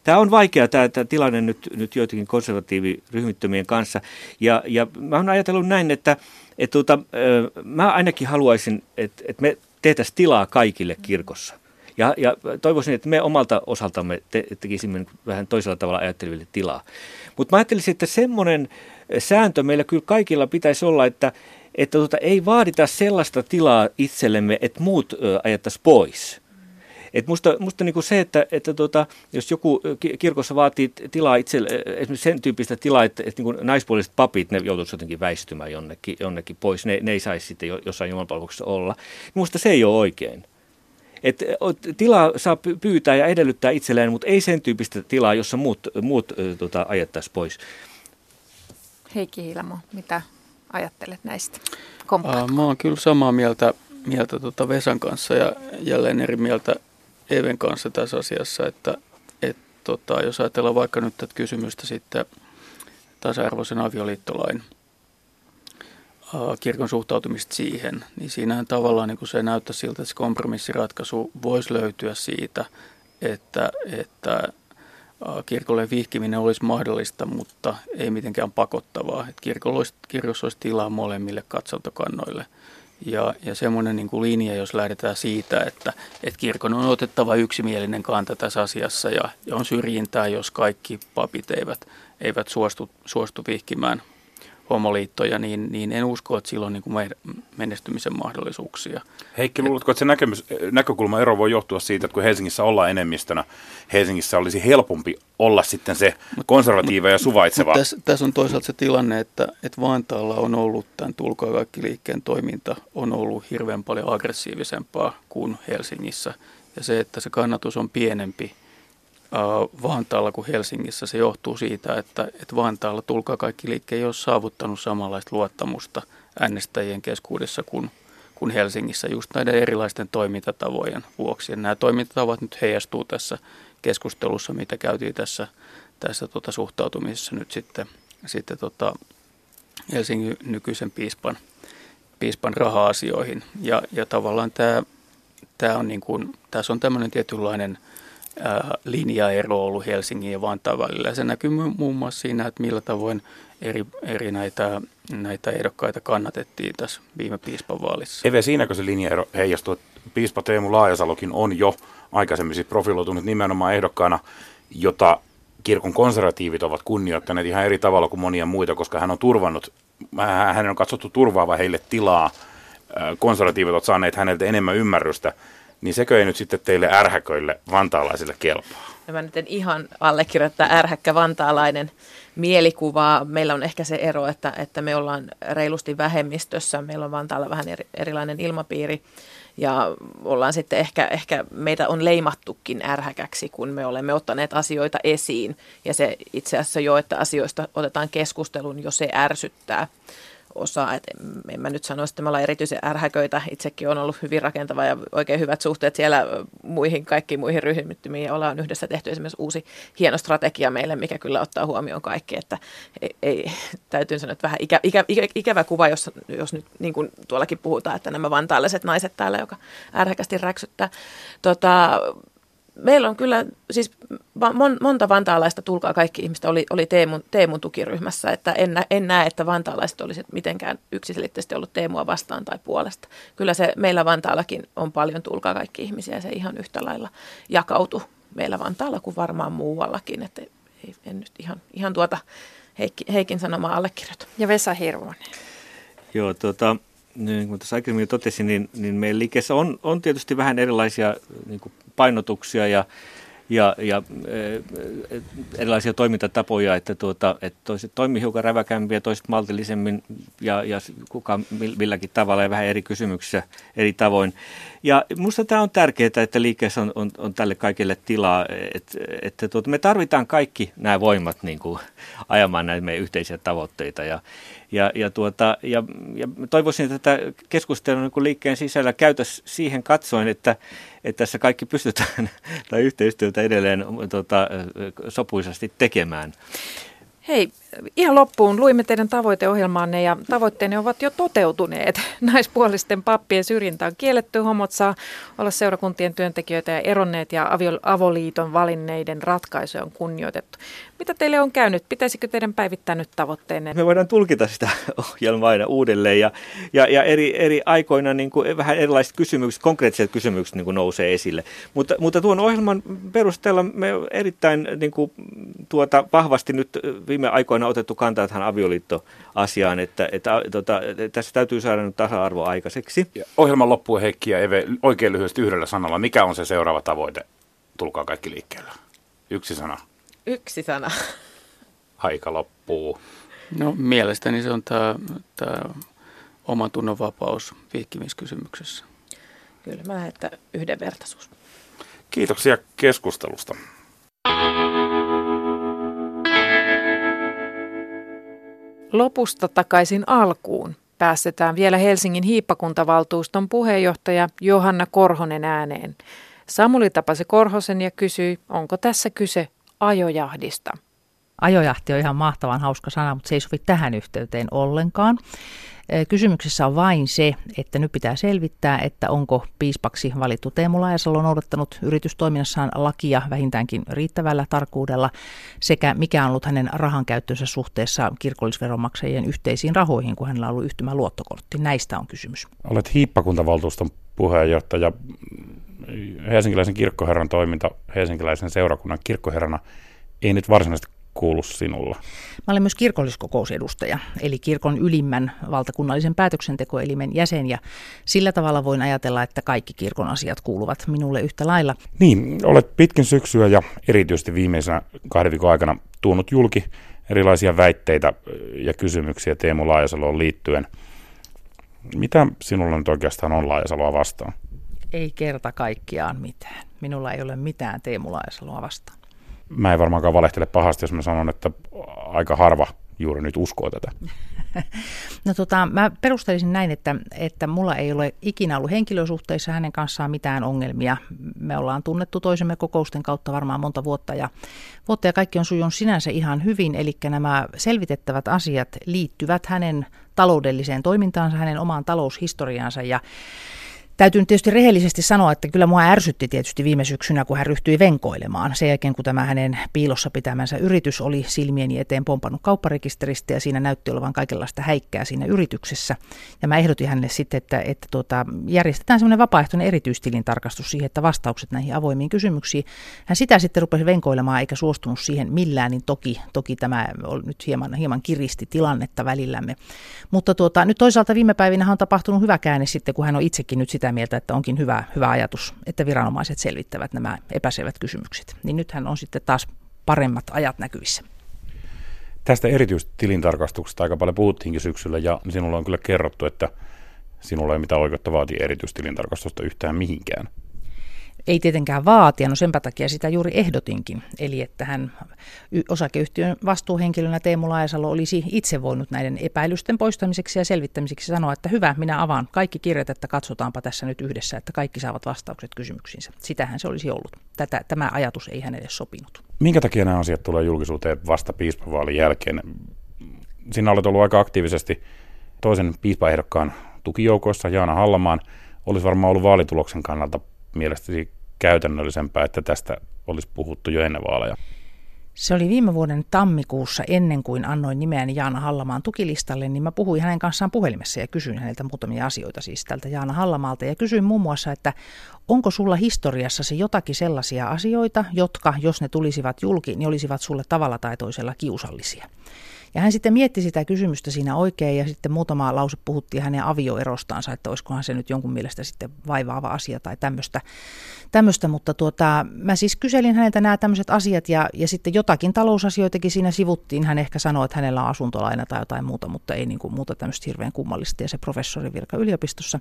tämä on vaikea tämä, tämä tilanne nyt, nyt joitakin konservatiiviryhmittömien kanssa ja, ja mä oon ajatellut näin, että et, tuota, ö, mä ainakin haluaisin, että, että me tehtäisiin tilaa kaikille kirkossa. Ja, ja toivoisin, että me omalta osaltamme te, tekisimme vähän toisella tavalla ajatteleville tilaa. Mutta mä ajattelisin, että semmoinen sääntö meillä kyllä kaikilla pitäisi olla, että, että tota, ei vaadita sellaista tilaa itsellemme, että muut ajattaisiin pois. Et musta, musta niinku se, että, että tota, jos joku kirkossa vaatii tilaa itselle, esimerkiksi sen tyyppistä tilaa, että, että niinku naispuoliset papit, ne joutuisivat jotenkin väistymään jonnekin, jonnekin pois, ne, ne ei saisi sitten jossain jumalanpalveluksessa olla, musta se ei ole oikein. Et tilaa saa pyytää ja edellyttää itselleen, mutta ei sen tyyppistä tilaa, jossa muut, muut tota, ajettaisiin pois. Heikki Hiilamo, mitä ajattelet näistä? Ää, mä oon kyllä samaa mieltä, mieltä tota Vesan kanssa ja jälleen eri mieltä Even kanssa tässä asiassa, että et, tota, jos ajatellaan vaikka nyt tätä kysymystä sitten tasa-arvoisen avioliittolain kirkon suhtautumista siihen, niin siinähän tavallaan niin se näyttää siltä, että se kompromissiratkaisu voisi löytyä siitä, että, että kirkolle vihkiminen olisi mahdollista, mutta ei mitenkään pakottavaa. Että kirkolla olisi, kirkossa olisi tilaa molemmille katsontokannoille. Ja, ja semmoinen niin kuin linja, jos lähdetään siitä, että, että kirkon on otettava yksimielinen kanta tässä asiassa ja, ja on syrjintää, jos kaikki papit eivät, eivät suostu, suostu vihkimään homoliittoja, niin, niin en usko, että silloin niin kuin menestymisen mahdollisuuksia. Heikki, luuletko, että se näkemys, näkökulma ero voi johtua siitä, että kun Helsingissä ollaan enemmistönä, Helsingissä olisi helpompi olla sitten se konservatiiva ja suvaitseva? Tässä, tässä on toisaalta se tilanne, että, että Vantaalla on ollut tämän Tulkaa kaikki liikkeen toiminta on ollut hirveän paljon aggressiivisempaa kuin Helsingissä. Ja se, että se kannatus on pienempi – Vantaalla kuin Helsingissä. Se johtuu siitä, että, että Vantaalla tulkaa kaikki liikkeen ei ole saavuttanut samanlaista luottamusta äänestäjien keskuudessa kuin, kuin Helsingissä just näiden erilaisten toimintatavojen vuoksi. Ja nämä toimintatavat nyt heijastuu tässä keskustelussa, mitä käytiin tässä, tässä tota suhtautumisessa nyt sitten, sitten tota Helsingin nykyisen piispan, piispan raha-asioihin. Ja, ja tavallaan tämä, tämä on niin kuin, tässä on tämmöinen tietynlainen – linjaero ollut Helsingin ja Vantaan välillä. Se näkyy muun muassa siinä, että millä tavoin eri, eri näitä, näitä ehdokkaita kannatettiin tässä viime piispavaalissa. Eve, siinäkö se linjaero heijastuu, että piispa Teemu Laajasalokin on jo aikaisemmin siis profiloitunut nimenomaan ehdokkaana, jota kirkon konservatiivit ovat kunnioittaneet ihan eri tavalla kuin monia muita, koska hän on turvannut, hän on katsottu turvaava heille tilaa, konservatiivit ovat saaneet häneltä enemmän ymmärrystä niin sekö ei nyt sitten teille ärhäköille vantaalaisille kelpaa? No mä nyt en ihan allekirjoittaa ärhäkkä vantaalainen mielikuvaa. Meillä on ehkä se ero, että, että me ollaan reilusti vähemmistössä. Meillä on Vantaalla vähän eri, erilainen ilmapiiri ja ollaan sitten ehkä, ehkä meitä on leimattukin ärhäkäksi, kun me olemme ottaneet asioita esiin. Ja se itse asiassa jo, että asioista otetaan keskustelun, jo se ärsyttää osaa. Et en mä nyt sano, että me ollaan erityisen ärhäköitä. Itsekin on ollut hyvin rakentava ja oikein hyvät suhteet siellä muihin, kaikkiin muihin ryhmittymiin. Ja ollaan yhdessä tehty esimerkiksi uusi hieno strategia meille, mikä kyllä ottaa huomioon kaikki. Että ei, ei täytyy sanoa, että vähän ikä, ikä, ikä, ikävä kuva, jos, jos nyt niin kuin tuollakin puhutaan, että nämä vantaalliset naiset täällä, joka ärhäkästi räksyttää. Tota, meillä on kyllä siis mon, monta vantaalaista, tulkaa kaikki ihmiset, oli, oli Teemun, Teemun tukiryhmässä, että en, en näe, että vantaalaiset olisivat mitenkään yksiselitteisesti ollut Teemua vastaan tai puolesta. Kyllä se meillä Vantaallakin on paljon tulkaa kaikki ihmisiä ja se ihan yhtä lailla jakautu meillä Vantaalla kuin varmaan muuallakin, että ei, en nyt ihan, ihan tuota Heikki, Heikin sanomaa allekirjoita. Ja Vesa Hirvonen. Joo, tuota, niin kuin tässä aikaisemmin totesin, niin, niin meidän liikkeessä on, on tietysti vähän erilaisia niin kuin painotuksia ja, ja, ja e, erilaisia toimintatapoja, että, tuota, että toiset toimii hiukan räväkämpiä, toiset maltillisemmin ja, ja kuka milläkin tavalla ja vähän eri kysymyksissä eri tavoin. Ja minusta tämä on tärkeää, että liikkeessä on, on, on tälle kaikille tilaa, että, että tuota, me tarvitaan kaikki nämä voimat niin kuin, ajamaan näitä meidän yhteisiä tavoitteita ja, ja, ja, tuota, ja, ja toivoisin, että tätä keskustelua niin liikkeen sisällä käytäisiin siihen katsoen, että, että tässä kaikki pystytään tai yhteistyötä edelleen tuota, sopuisasti tekemään. Hei, ihan loppuun luimme teidän tavoiteohjelmaanne ja tavoitteenne ovat jo toteutuneet. Naispuolisten pappien syrjintä on kielletty, homot saa olla seurakuntien työntekijöitä ja eronneet ja avoliiton valinneiden ratkaisuja on kunnioitettu. Mitä teille on käynyt? Pitäisikö teidän päivittää nyt tavoitteenne? Me voidaan tulkita sitä ohjelmaa aina uudelleen ja, ja, ja eri, eri aikoina niin kuin vähän erilaiset kysymykset, konkreettiset kysymykset niin kuin nousee esille. Mutta, mutta tuon ohjelman perusteella me erittäin niin kuin, tuota, vahvasti nyt viime aikoina otettu kantaa tähän avioliittoasiaan, että, että, että, tota, että tässä täytyy saada nyt tasa-arvo aikaiseksi. Ja ohjelman loppuun Heikki ja Eve oikein lyhyesti yhdellä sanalla. Mikä on se seuraava tavoite? Tulkaa kaikki liikkeelle. Yksi sana. Yksi sana. Aika loppuu. No mielestäni se on tämä, tämä oman tunnon vapaus vihkimiskysymyksessä. Kyllä mä lähden, että yhdenvertaisuus. Kiitoksia keskustelusta. Lopusta takaisin alkuun päästetään vielä Helsingin hiippakuntavaltuuston puheenjohtaja Johanna Korhonen ääneen. Samuli tapasi Korhosen ja kysyi, onko tässä kyse ajojahdista. Ajojahti on ihan mahtavan hauska sana, mutta se ei sovi tähän yhteyteen ollenkaan. Kysymyksessä on vain se, että nyt pitää selvittää, että onko piispaksi valittu Teemu Laajasalo noudattanut yritystoiminnassaan lakia vähintäänkin riittävällä tarkkuudella sekä mikä on ollut hänen rahan käyttönsä suhteessa kirkollisveronmaksajien yhteisiin rahoihin, kun hänellä on ollut yhtymä luottokortti. Näistä on kysymys. Olet hiippakuntavaltuuston puheenjohtaja. Helsinkiläisen kirkkoherran toiminta Helsinkiläisen seurakunnan kirkkoherrana ei nyt varsinaisesti kuulu sinulla? Mä olen myös kirkolliskokousedustaja, eli kirkon ylimmän valtakunnallisen päätöksentekoelimen jäsen, ja sillä tavalla voin ajatella, että kaikki kirkon asiat kuuluvat minulle yhtä lailla. Niin, olet pitkin syksyä ja erityisesti viimeisenä kahden viikon aikana tuonut julki erilaisia väitteitä ja kysymyksiä Teemu Laajasaloon liittyen. Mitä sinulla nyt oikeastaan on Laajasaloa vastaan? Ei kerta kaikkiaan mitään. Minulla ei ole mitään Teemu Laajasaloa vastaan mä en varmaankaan valehtele pahasti, jos mä sanon, että aika harva juuri nyt uskoo tätä. No tota, mä perustelisin näin, että, että mulla ei ole ikinä ollut henkilösuhteissa hänen kanssaan mitään ongelmia. Me ollaan tunnettu toisemme kokousten kautta varmaan monta vuotta ja, vuotta ja kaikki on sujunut sinänsä ihan hyvin. Eli nämä selvitettävät asiat liittyvät hänen taloudelliseen toimintaansa, hänen omaan taloushistoriaansa ja Täytyy nyt tietysti rehellisesti sanoa, että kyllä mua ärsytti tietysti viime syksynä, kun hän ryhtyi venkoilemaan. Sen jälkeen, kun tämä hänen piilossa pitämänsä yritys oli silmieni eteen pompannut kaupparekisteristä ja siinä näytti olevan kaikenlaista häikkää siinä yrityksessä. Ja mä ehdotin hänelle sitten, että, että tuota, järjestetään semmoinen vapaaehtoinen erityistilintarkastus siihen, että vastaukset näihin avoimiin kysymyksiin. Hän sitä sitten rupesi venkoilemaan eikä suostunut siihen millään, niin toki, toki tämä nyt hieman, hieman kiristi tilannetta välillämme. Mutta tuota, nyt toisaalta viime päivinä on tapahtunut hyvä käänne sitten, kun hän on itsekin nyt sitä sitä mieltä, että onkin hyvä, hyvä ajatus, että viranomaiset selvittävät nämä epäselvät kysymykset. Niin nythän on sitten taas paremmat ajat näkyvissä. Tästä erityistilintarkastuksesta aika paljon puhuttiinkin syksyllä ja sinulle on kyllä kerrottu, että sinulla ei mitään oikeutta vaatia erityistilintarkastusta yhtään mihinkään ei tietenkään vaatia, no senpä takia sitä juuri ehdotinkin. Eli että hän osakeyhtiön vastuuhenkilönä Teemu Laajasalo olisi itse voinut näiden epäilysten poistamiseksi ja selvittämiseksi sanoa, että hyvä, minä avaan kaikki kirjat, että katsotaanpa tässä nyt yhdessä, että kaikki saavat vastaukset kysymyksiinsä. Sitähän se olisi ollut. Tätä, tämä ajatus ei hänelle sopinut. Minkä takia nämä asiat tulee julkisuuteen vasta piispavaalin jälkeen? Sinä olet ollut aika aktiivisesti toisen piispaehdokkaan tukijoukoissa, Jaana Hallamaan. Olisi varmaan ollut vaalituloksen kannalta mielestäni käytännöllisempää, että tästä olisi puhuttu jo ennen vaaleja? Se oli viime vuoden tammikuussa ennen kuin annoin nimeäni Jaana Hallamaan tukilistalle, niin mä puhuin hänen kanssaan puhelimessa ja kysyin häneltä muutamia asioita siis tältä Jaana Hallamaalta. Ja kysyin muun muassa, että onko sulla historiassasi jotakin sellaisia asioita, jotka, jos ne tulisivat julki, niin olisivat sulle tavalla tai toisella kiusallisia. Ja hän sitten mietti sitä kysymystä siinä oikein ja sitten muutama lause puhuttiin hänen avioerostaansa, että olisikohan se nyt jonkun mielestä sitten vaivaava asia tai tämmöistä. tämmöistä. Mutta tuota, mä siis kyselin häneltä nämä tämmöiset asiat ja, ja sitten jotakin talousasioitakin siinä sivuttiin. Hän ehkä sanoi, että hänellä on asuntolaina tai jotain muuta, mutta ei niin kuin muuta tämmöistä hirveän kummallista ja se professori virka yliopistossa.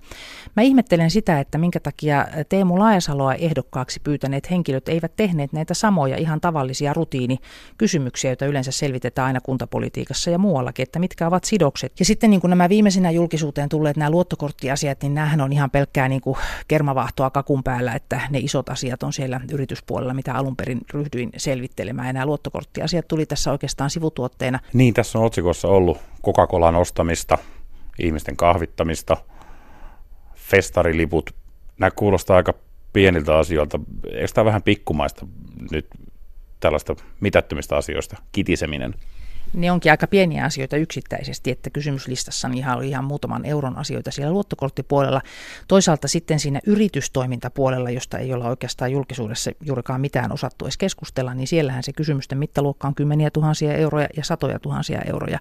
Mä ihmettelen sitä, että minkä takia Teemu Laajasaloa ehdokkaaksi pyytäneet henkilöt eivät tehneet näitä samoja ihan tavallisia rutiinikysymyksiä, joita yleensä selvitetään aina kuntapolitiikassa politiikassa ja muuallakin, että mitkä ovat sidokset. Ja sitten niin kuin nämä viimeisinä julkisuuteen tulleet nämä luottokorttiasiat, niin näähän on ihan pelkkää niin kuin kermavahtoa kakun päällä, että ne isot asiat on siellä yrityspuolella, mitä alun perin ryhdyin selvittelemään. Ja nämä luottokorttiasiat tuli tässä oikeastaan sivutuotteena. Niin, tässä on otsikossa ollut Coca-Colan ostamista, ihmisten kahvittamista, festariliput. Nämä kuulostaa aika pieniltä asioilta. Eikö tämä vähän pikkumaista nyt tällaista mitättömistä asioista, kitiseminen? Ne onkin aika pieniä asioita yksittäisesti, että kysymyslistassa ihan oli ihan muutaman euron asioita siellä luottokorttipuolella. Toisaalta sitten siinä yritystoimintapuolella, josta ei olla oikeastaan julkisuudessa juurikaan mitään osattu edes keskustella, niin siellähän se kysymysten mittaluokka on kymmeniä tuhansia euroja ja satoja tuhansia euroja.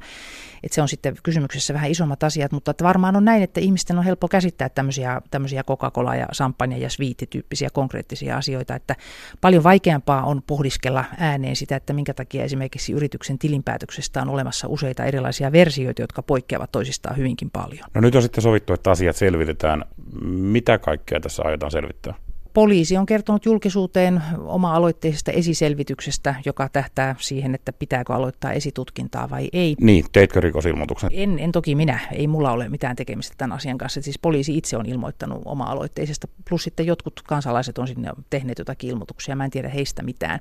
Että se on sitten kysymyksessä vähän isommat asiat, mutta että varmaan on näin, että ihmisten on helppo käsittää tämmöisiä, tämmöisiä Coca-Cola ja champagne ja sviittityyppisiä konkreettisia asioita, että paljon vaikeampaa on pohdiskella ääneen sitä, että minkä takia esimerkiksi yrityksen tilinpäätöksessä sopimuksesta on olemassa useita erilaisia versioita, jotka poikkeavat toisistaan hyvinkin paljon. No nyt on sitten sovittu, että asiat selvitetään. Mitä kaikkea tässä aiotaan selvittää? Poliisi on kertonut julkisuuteen oma-aloitteisesta esiselvityksestä, joka tähtää siihen, että pitääkö aloittaa esitutkintaa vai ei. Niin, teitkö rikosilmoituksen? En, en toki minä. Ei mulla ole mitään tekemistä tämän asian kanssa. Siis poliisi itse on ilmoittanut oma-aloitteisesta, plus sitten jotkut kansalaiset on sinne tehneet jotakin ilmoituksia. Mä en tiedä heistä mitään.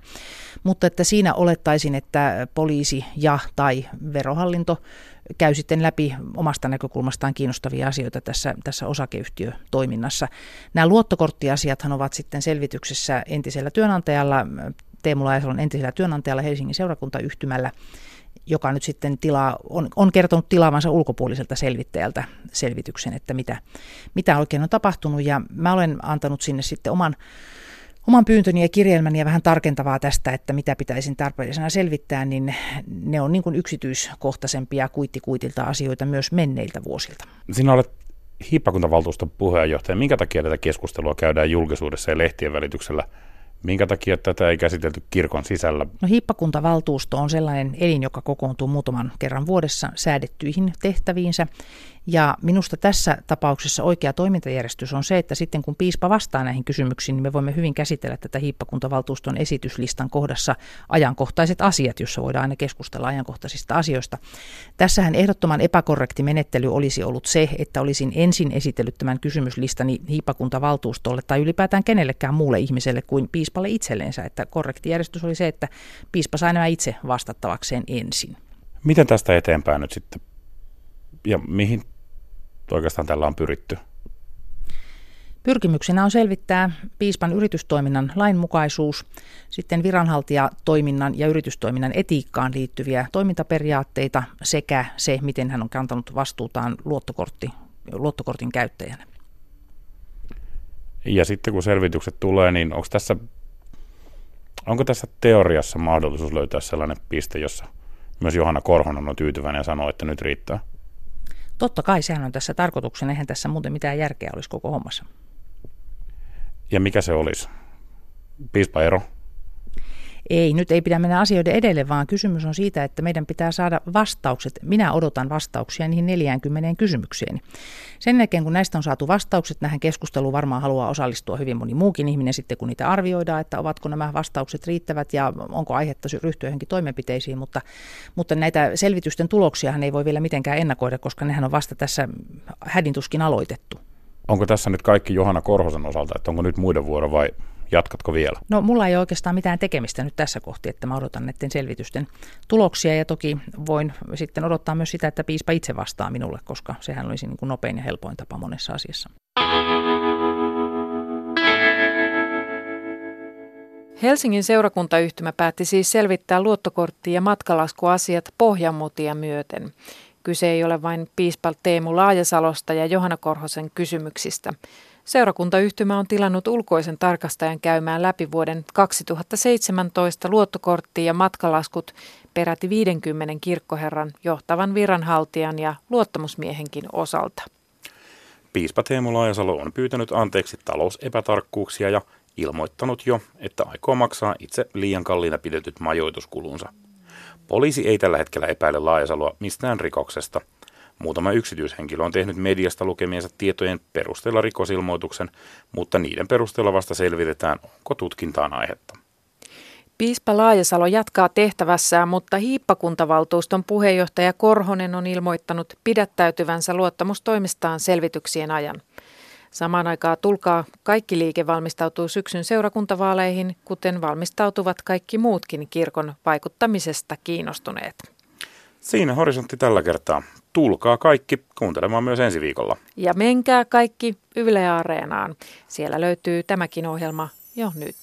Mutta että siinä olettaisin, että poliisi ja tai verohallinto käy sitten läpi omasta näkökulmastaan kiinnostavia asioita tässä, tässä osakeyhtiötoiminnassa. Nämä luottokorttiasiathan ovat sitten selvityksessä entisellä työnantajalla, Teemu Laajasalon entisellä työnantajalla Helsingin seurakuntayhtymällä, joka nyt sitten tilaa, on, on kertonut tilaavansa ulkopuoliselta selvittäjältä selvityksen, että mitä, mitä oikein on tapahtunut. Ja mä olen antanut sinne sitten oman oman pyyntöni ja kirjelmäni ja vähän tarkentavaa tästä, että mitä pitäisin tarpeellisena selvittää, niin ne on niin kuin yksityiskohtaisempia kuittikuitilta asioita myös menneiltä vuosilta. Sinä olet hiippakuntavaltuuston puheenjohtaja. Minkä takia tätä keskustelua käydään julkisuudessa ja lehtien välityksellä? Minkä takia tätä ei käsitelty kirkon sisällä? No hiippakuntavaltuusto on sellainen elin, joka kokoontuu muutaman kerran vuodessa säädettyihin tehtäviinsä ja minusta tässä tapauksessa oikea toimintajärjestys on se, että sitten kun piispa vastaa näihin kysymyksiin, niin me voimme hyvin käsitellä tätä hiippakuntavaltuuston esityslistan kohdassa ajankohtaiset asiat, jossa voidaan aina keskustella ajankohtaisista asioista. Tässähän ehdottoman epäkorrekti menettely olisi ollut se, että olisin ensin esitellyt tämän kysymyslistani hiippakuntavaltuustolle tai ylipäätään kenellekään muulle ihmiselle kuin piispalle itselleensä. Että korrekti järjestys oli se, että piispa sai nämä itse vastattavakseen ensin. Miten tästä eteenpäin nyt sitten ja mihin oikeastaan tällä on pyritty? Pyrkimyksenä on selvittää piispan yritystoiminnan lainmukaisuus, sitten viranhaltijatoiminnan ja yritystoiminnan etiikkaan liittyviä toimintaperiaatteita sekä se, miten hän on kantanut vastuutaan luottokortti, luottokortin käyttäjänä. Ja sitten kun selvitykset tulee, niin onko tässä, onko tässä teoriassa mahdollisuus löytää sellainen piste, jossa myös Johanna Korhonen on tyytyväinen ja sanoo, että nyt riittää? Totta kai sehän on tässä tarkoituksena, eihän tässä muuten mitään järkeä olisi koko hommassa. Ja mikä se olisi? Piispaero? Ei, nyt ei pidä mennä asioiden edelle, vaan kysymys on siitä, että meidän pitää saada vastaukset. Minä odotan vastauksia niihin 40 kysymykseen. Sen jälkeen, kun näistä on saatu vastaukset, nähän keskusteluun varmaan haluaa osallistua hyvin moni muukin ihminen sitten, kun niitä arvioidaan, että ovatko nämä vastaukset riittävät ja onko aihetta ryhtyä johonkin toimenpiteisiin, mutta, mutta näitä selvitysten tuloksiahan ei voi vielä mitenkään ennakoida, koska nehän on vasta tässä hädintuskin aloitettu. Onko tässä nyt kaikki Johanna Korhosen osalta, että onko nyt muiden vuoro vai Jatkatko vielä? No mulla ei ole oikeastaan mitään tekemistä nyt tässä kohti, että mä odotan näiden selvitysten tuloksia ja toki voin sitten odottaa myös sitä, että piispa itse vastaa minulle, koska sehän olisi niin kuin nopein ja helpoin tapa monessa asiassa. Helsingin seurakuntayhtymä päätti siis selvittää luottokortti- ja matkalaskuasiat pohjamutia myöten. Kyse ei ole vain piispa Teemu Laajasalosta ja Johanna Korhosen kysymyksistä. Seurakuntayhtymä on tilannut ulkoisen tarkastajan käymään läpi vuoden 2017 luottokortti- ja matkalaskut peräti 50 kirkkoherran johtavan viranhaltijan ja luottamusmiehenkin osalta. Piispa Teemu Laajasalo on pyytänyt anteeksi talousepätarkkuuksia ja ilmoittanut jo, että aikoo maksaa itse liian kalliina pidetyt majoituskulunsa. Poliisi ei tällä hetkellä epäile Laajasaloa mistään rikoksesta – Muutama yksityishenkilö on tehnyt mediasta lukemiensa tietojen perusteella rikosilmoituksen, mutta niiden perusteella vasta selvitetään, onko tutkintaan aihetta. Piispa Laajasalo jatkaa tehtävässään, mutta hiippakuntavaltuuston puheenjohtaja Korhonen on ilmoittanut pidättäytyvänsä luottamustoimistaan selvityksien ajan. Samaan aikaan tulkaa kaikki liike valmistautuu syksyn seurakuntavaaleihin, kuten valmistautuvat kaikki muutkin kirkon vaikuttamisesta kiinnostuneet. Siinä horisontti tällä kertaa. Tulkaa kaikki kuuntelemaan myös ensi viikolla. Ja menkää kaikki Yle Areenaan. Siellä löytyy tämäkin ohjelma jo nyt.